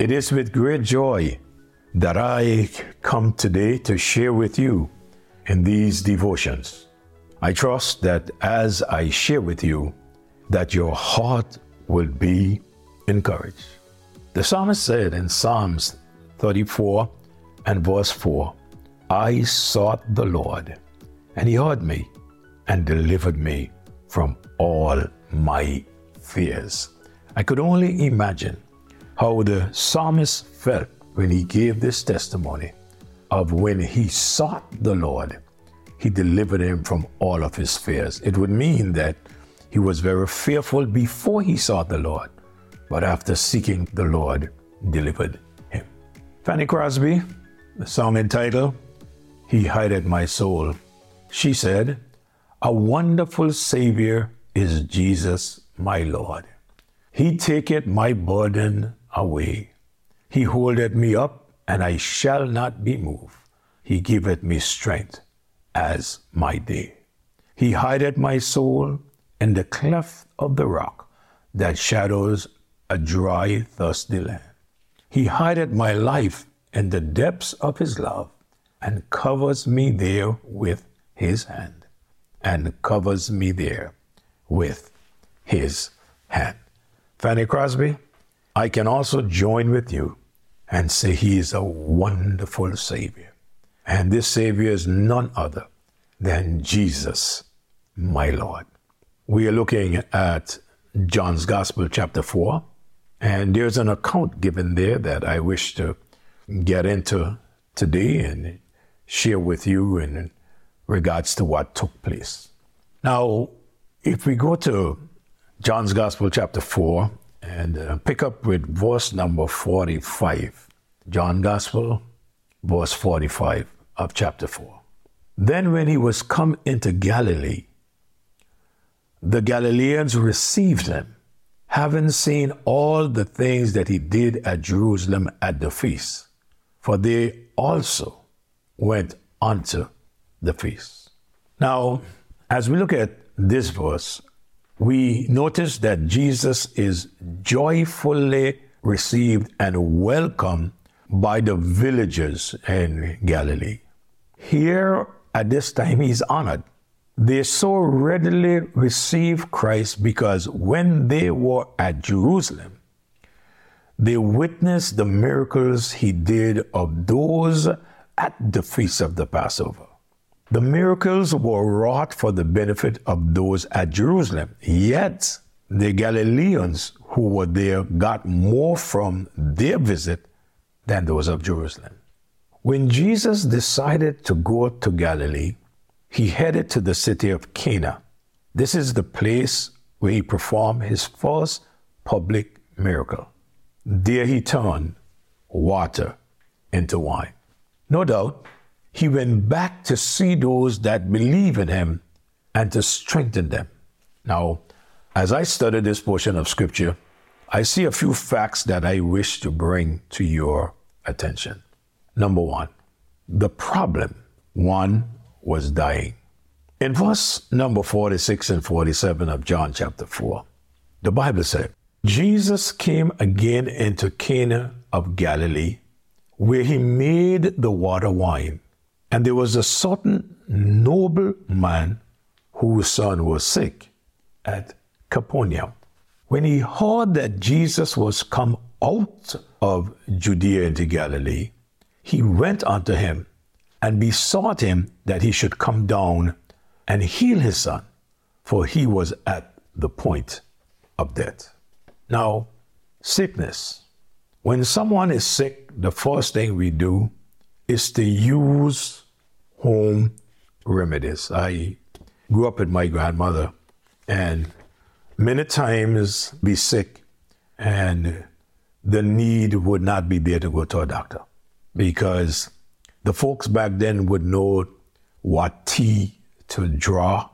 It is with great joy that I come today to share with you in these devotions. I trust that as I share with you, that your heart will be encouraged. The psalmist said in Psalms 34 and verse 4, I sought the Lord, and he heard me and delivered me from all my fears. I could only imagine how the psalmist felt when he gave this testimony of when he sought the Lord, he delivered him from all of his fears. It would mean that he was very fearful before he sought the Lord, but after seeking the Lord, delivered him. Fanny Crosby, the song entitled, He Hideth My Soul, she said, A wonderful Savior is Jesus my Lord. He taketh my burden away. He holdeth me up, and I shall not be moved. He giveth me strength as my day. He hideth my soul in the cleft of the rock that shadows a dry, thirsty land. He hideth my life in the depths of his love and covers me there with his hand. And covers me there with his hand. Fanny Crosby, I can also join with you and say he is a wonderful Savior. And this Savior is none other than Jesus, my Lord. We are looking at John's Gospel, chapter 4, and there's an account given there that I wish to get into today and share with you in regards to what took place. Now, if we go to John's Gospel, chapter 4, and uh, pick up with verse number 45. John Gospel, verse 45 of chapter 4. Then, when he was come into Galilee, the Galileans received him, having seen all the things that he did at Jerusalem at the feast, for they also went unto the feast. Now, as we look at this verse, we notice that Jesus is joyfully received and welcomed by the villagers in Galilee. Here at this time, he's honored. They so readily receive Christ because when they were at Jerusalem, they witnessed the miracles he did of those at the feast of the Passover. The miracles were wrought for the benefit of those at Jerusalem. Yet the Galileans who were there got more from their visit than those of Jerusalem. When Jesus decided to go to Galilee, he headed to the city of Cana. This is the place where he performed his first public miracle. There he turned water into wine. No doubt, he went back to see those that believe in him and to strengthen them. Now, as I study this portion of scripture, I see a few facts that I wish to bring to your attention. Number one, the problem, one, was dying. In verse number 46 and 47 of John chapter 4, the Bible said, Jesus came again into Cana of Galilee, where he made the water wine. And there was a certain noble man whose son was sick at Capernaum. When he heard that Jesus was come out of Judea into Galilee, he went unto him and besought him that he should come down and heal his son, for he was at the point of death. Now, sickness. When someone is sick, the first thing we do is to use home remedies. I grew up with my grandmother, and many times be sick, and the need would not be there to go to a doctor because the folks back then would know what tea to draw,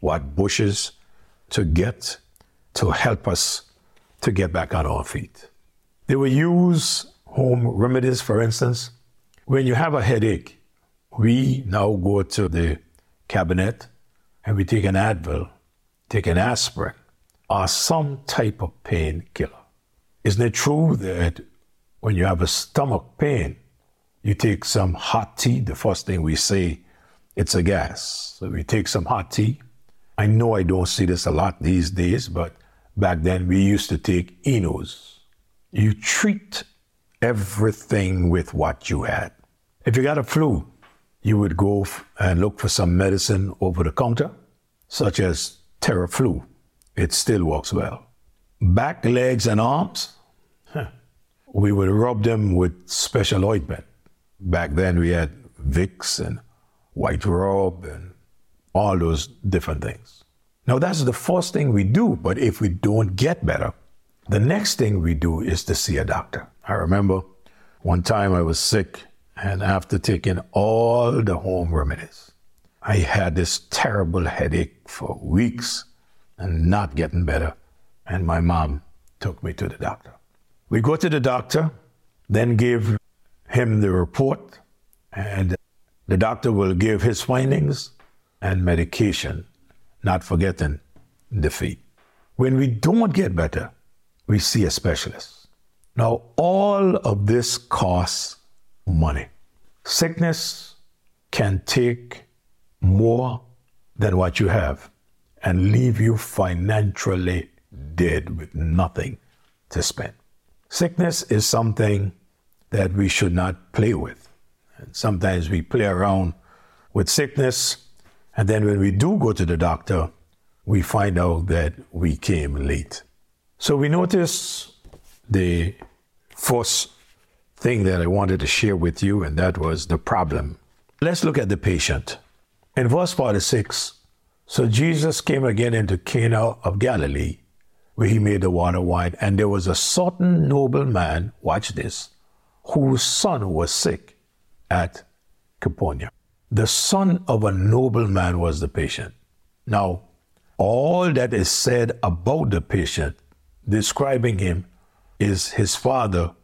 what bushes to get to help us to get back on our feet. They would use home remedies, for instance. When you have a headache, we now go to the cabinet and we take an Advil, take an aspirin, or some type of painkiller. Isn't it true that when you have a stomach pain, you take some hot tea. The first thing we say, it's a gas. So we take some hot tea. I know I don't see this a lot these days, but back then we used to take Enos. You treat everything with what you had. If you got a flu, you would go and look for some medicine over the counter, such as Theraflu. It still works well. Back, legs, and arms, huh. we would rub them with special ointment. Back then we had Vicks and white robe and all those different things. Now that's the first thing we do, but if we don't get better, the next thing we do is to see a doctor. I remember one time I was sick and after taking all the home remedies, I had this terrible headache for weeks and not getting better. And my mom took me to the doctor. We go to the doctor, then give him the report, and the doctor will give his findings and medication, not forgetting the fee. When we don't get better, we see a specialist. Now, all of this costs money. Sickness can take more than what you have and leave you financially dead with nothing to spend. Sickness is something that we should not play with. And sometimes we play around with sickness, and then when we do go to the doctor, we find out that we came late. So we notice the first thing that I wanted to share with you, and that was the problem. Let's look at the patient. In verse 46, so Jesus came again into Cana of Galilee, where he made the water wine, and there was a certain noble man, watch this, whose son was sick at Capernaum. The son of a noble man was the patient. Now, all that is said about the patient, describing him, is his father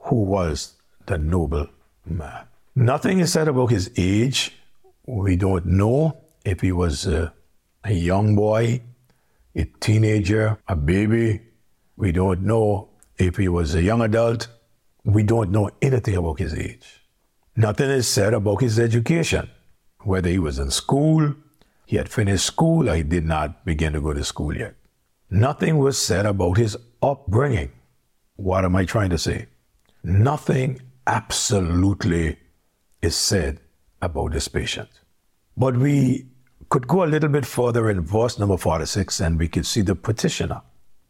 who was the noble man. Nothing is said about his age. We don't know if he was a, a young boy, a teenager, a baby. We don't know if he was a young adult. We don't know anything about his age. Nothing is said about his education, whether he was in school, he had finished school, or he did not begin to go to school yet. Nothing was said about his upbringing. What am I trying to say? Nothing absolutely is said about this patient. But we could go a little bit further in verse number 46 and we could see the petitioner.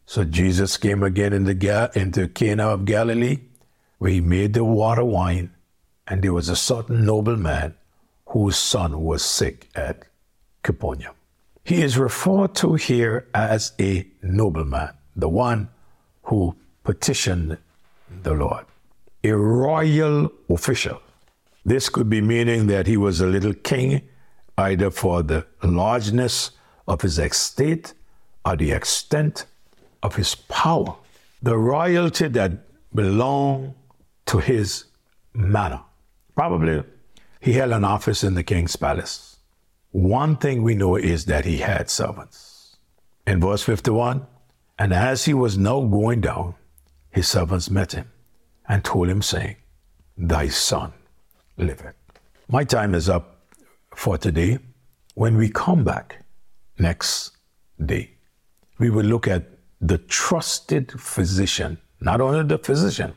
So Jesus came again into, into Cana of Galilee, where he made the water wine and there was a certain nobleman whose son was sick at Capernaum. He is referred to here as a nobleman, the one who petitioned the Lord, a royal official. This could be meaning that he was a little king, either for the largeness of his estate or the extent of his power, the royalty that belonged to his manor. Probably he held an office in the king's palace. One thing we know is that he had servants. In verse 51, and as he was now going down, his servants met him and told him, saying, Thy son liveth. My time is up for today. When we come back next day, we will look at the trusted physician, not only the physician,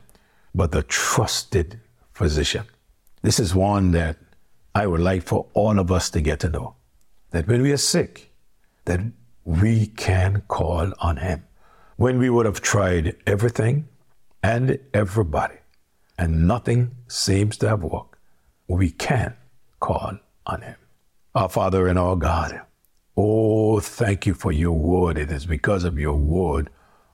but the trusted physician. This is one that I would like for all of us to get to know. That when we are sick, that we can call on Him. When we would have tried everything and everybody, and nothing seems to have worked, we can call on Him. Our Father and our God, oh, thank you for your word. It is because of your word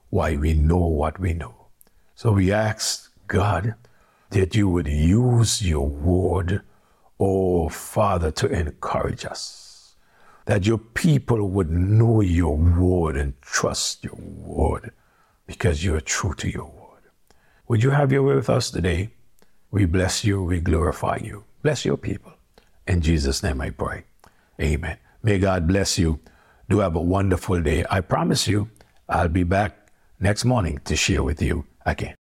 why we know what we know. So we ask, God, that you would use your word, oh Father, to encourage us. That your people would know your word and trust your word because you're true to your word. Would you have your way with us today? We bless you, we glorify you. Bless your people. In Jesus' name I pray. Amen. May God bless you. Do have a wonderful day. I promise you, I'll be back next morning to share with you again.